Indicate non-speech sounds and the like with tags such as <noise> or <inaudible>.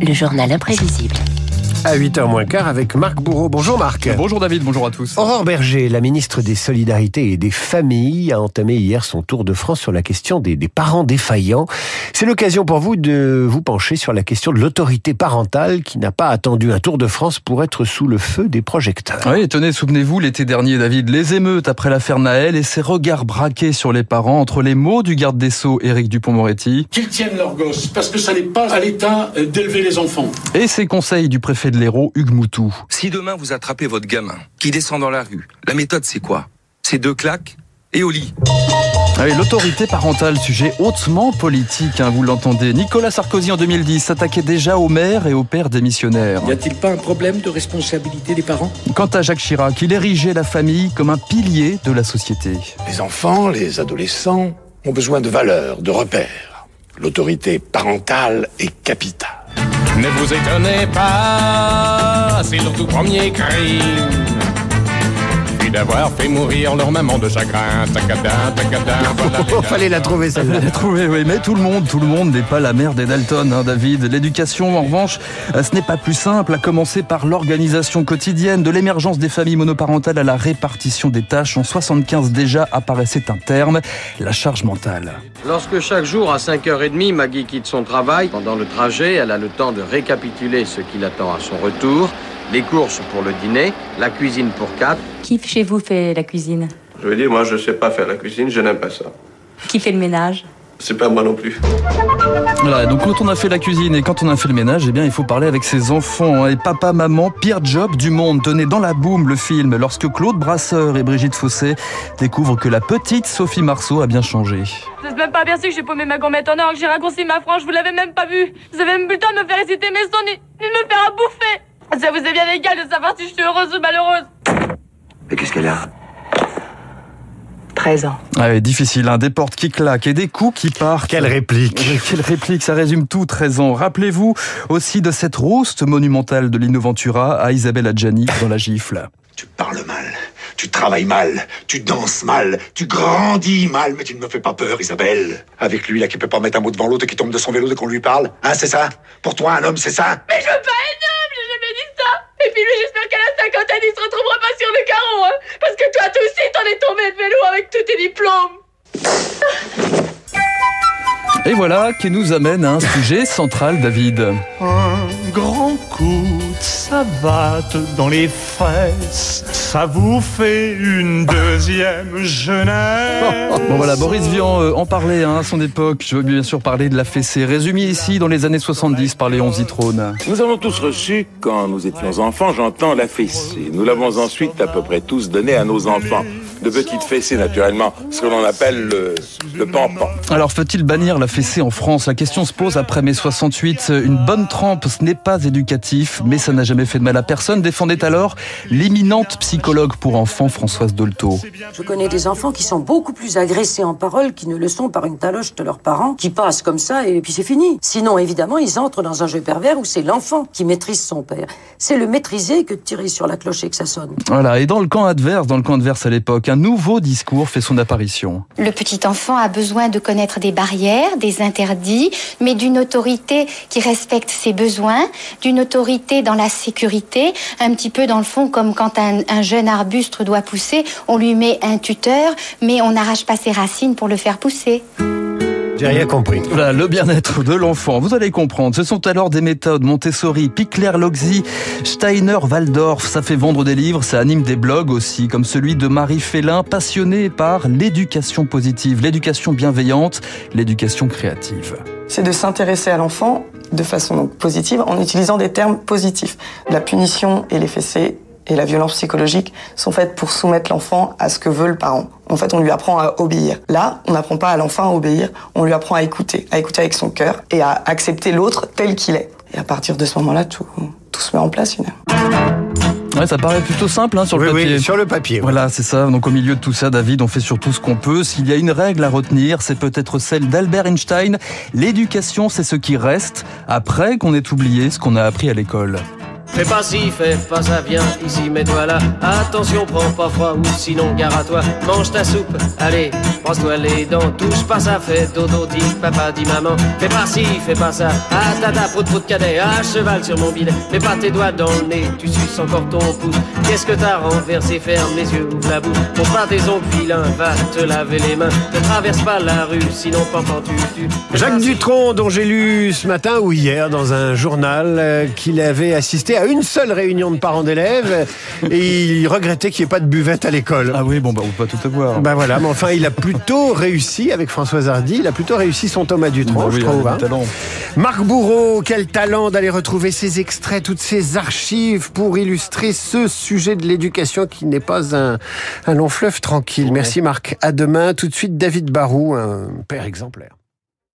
Le journal imprévisible. À 8h moins quart avec Marc Bourreau. Bonjour Marc. Bonjour David, bonjour à tous. Aurore Berger, la ministre des Solidarités et des Familles, a entamé hier son tour de France sur la question des, des parents défaillants. C'est l'occasion pour vous de vous pencher sur la question de l'autorité parentale qui n'a pas attendu un tour de France pour être sous le feu des projecteurs. Oui, tenez, souvenez-vous, l'été dernier, David, les émeutes après l'affaire Naël et ses regards braqués sur les parents entre les mots du garde des Sceaux, Éric Dupont-Moretti. Qu'ils tiennent leurs gosses, parce que ça n'est pas à l'État d'élever les enfants. Et ses conseils du préfet de l'Hérault, Hugues Moutou. Si demain vous attrapez votre gamin qui descend dans la rue, la méthode c'est quoi? C'est deux claques et au lit. Ah oui, L'autorité parentale, sujet hautement politique, hein, vous l'entendez. Nicolas Sarkozy en 2010 s'attaquait déjà aux mères et aux pères démissionnaires. Y a-t-il pas un problème de responsabilité des parents? Quant à Jacques Chirac, il érigeait la famille comme un pilier de la société. Les enfants, les adolescents ont besoin de valeurs, de repères. L'autorité parentale est capitale. Ne vous étonnez pas, c'est leur tout premier crime. D'avoir fait mourir leur maman de chagrin. Tacada, tacada, <laughs> voilà Oh, fallait la trouver Vous celle-là. l'avez trouvé, oui, mais tout le monde, tout le monde n'est pas la mère des Dalton, hein, David. L'éducation, en revanche, euh, ce n'est pas plus simple, à commencer par l'organisation quotidienne, de l'émergence des familles monoparentales à la répartition des tâches. En 75 déjà apparaissait un terme, la charge mentale. Lorsque chaque jour à 5h30, Maggie quitte son travail, pendant le trajet, elle a le temps de récapituler ce qui l'attend à son retour, les courses pour le dîner, la cuisine pour quatre, Qui chez vous fait la cuisine Je veux dire, moi, je sais pas faire la cuisine, je n'aime pas ça. Qui fait le ménage C'est pas moi non plus. Voilà, donc quand on a fait la cuisine et quand on a fait le ménage, eh bien, il faut parler avec ses enfants. hein. Et papa, maman, pire job du monde. Tenez dans la boum le film, lorsque Claude Brasseur et Brigitte Fossé découvrent que la petite Sophie Marceau a bien changé. Vous êtes même pas aperçu que j'ai paumé ma gommette en or, que j'ai raccourci ma frange, vous l'avez même pas vu. Vous avez même plus le temps de me faire réciter mes sons, ni, ni de me faire à bouffer. Ça vous est bien égal de savoir si je suis heureuse ou malheureuse. Mais qu'est-ce qu'elle a 13 ans. Ah ouais, difficile, hein. des portes qui claquent et des coups qui partent. Quelle réplique Mais <laughs> Quelle réplique, ça résume tout, 13 ans. Rappelez-vous aussi de cette rouste monumentale de Lino Ventura à Isabelle Adjani dans La Gifle. Tu parles mal, tu travailles mal, tu danses mal, tu grandis mal, mais tu ne me fais pas peur, Isabelle. Avec lui, là, qui peut pas mettre un mot devant l'autre et qui tombe de son vélo dès qu'on lui parle. Hein, c'est ça? Pour toi, un homme, c'est ça? Mais je veux pas être noble, j'ai jamais dit ça. Et puis j'espère qu'à la cinquantaine, il se retrouvera pas sur le carreau, hein. Parce que toi, toi aussi, t'en es tombé de vélo avec tous tes diplômes. Et voilà qui nous amène à un sujet central, David. Un grand coup de savate dans les fesses, ça vous fait une deuxième jeunesse. Bon voilà, Boris Vian euh, en parlait hein, à son époque. Je veux bien sûr parler de la fessée, résumée ici dans les années 70 par Léon Zitrone. Nous avons tous reçu, quand nous étions enfants, j'entends la fessée. Nous l'avons ensuite à peu près tous donné à nos enfants. De petites fessées, naturellement, ce que l'on appelle le, le pampan. Alors faut-il bannir la fessée en France? La question se pose après mai 68. Une bonne trempe, ce n'est pas éducatif, mais ça n'a jamais fait de mal à personne, défendait alors l'éminente psychologue pour enfants Françoise Dolto. Je connais des enfants qui sont beaucoup plus agressés en parole qu'ils ne le sont par une taloche de leurs parents, qui passent comme ça et puis c'est fini. Sinon, évidemment, ils entrent dans un jeu pervers où c'est l'enfant qui maîtrise son père. C'est le maîtriser que de tirer sur la cloche et que ça sonne. Voilà, et dans le camp adverse, dans le camp adverse à l'époque, un nouveau discours fait son apparition. Le petit enfant a besoin de connaître des barrières, des interdits, mais d'une autorité qui respecte ses besoins, d'une autorité dans la sécurité, un petit peu dans le fond comme quand un, un jeune arbuste doit pousser, on lui met un tuteur, mais on n'arrache pas ses racines pour le faire pousser. J'ai rien compris. Voilà, le bien-être de l'enfant. Vous allez comprendre. Ce sont alors des méthodes Montessori, Pickler, Loxy, Steiner, Waldorf. Ça fait vendre des livres, ça anime des blogs aussi, comme celui de Marie Félin, passionnée par l'éducation positive, l'éducation bienveillante, l'éducation créative. c'est de s'intéresser à l'enfant de façon donc positive en utilisant des termes positifs. La punition et les fessées et la violence psychologique sont faites pour soumettre l'enfant à ce que veut le parent. En fait, on lui apprend à obéir. Là, on n'apprend pas à l'enfant à obéir, on lui apprend à écouter, à écouter avec son cœur et à accepter l'autre tel qu'il est. Et à partir de ce moment-là, tout, tout se met en place finalement. Ouais, ça paraît plutôt simple hein, sur le Oui, oui, papier. sur le papier. Voilà, c'est ça. Donc au milieu de tout ça, David, on fait surtout ce qu'on peut. S'il y a une règle à retenir, c'est peut-être celle d'Albert Einstein. L'éducation, c'est ce qui reste après qu'on ait oublié ce qu'on a appris à l'école. Fais pas ci, fais pas ça, viens ici, mets-toi là. Attention, prends pas froid ou sinon gare à toi. Mange ta soupe, allez, Brosse-toi les dents, touche pas ça, fais dodo, dit papa, dit maman. Fais pas ci, fais pas ça. Ah tata, prout prout cadet, ah cheval sur mon bidet. Mets pas tes doigts dans le nez, tu suces encore ton pouce. Qu'est-ce que t'as renversé? Ferme les yeux, ouvre la bouche. Pour pas tes ongles vilains, va te laver les mains. Ne traverse pas la rue, sinon pendant tu tu. Jacques Dutronc, dont j'ai lu ce matin ou hier dans un journal euh, qu'il avait assisté à une seule réunion de parents d'élèves et il regrettait qu'il n'y ait pas de buvette à l'école. Ah oui, bon, bah, on peut pas tout avoir. Ben voilà, mais enfin, il a plutôt réussi avec Françoise Hardy, il a plutôt réussi son Thomas Dutronc, Bah oui, je trouve. hein. Marc Bourreau, quel talent d'aller retrouver ces extraits, toutes ces archives pour illustrer ce sujet de l'éducation qui n'est pas un, un long fleuve tranquille. Merci Marc. À demain. Tout de suite, David Barou, un père exemplaire.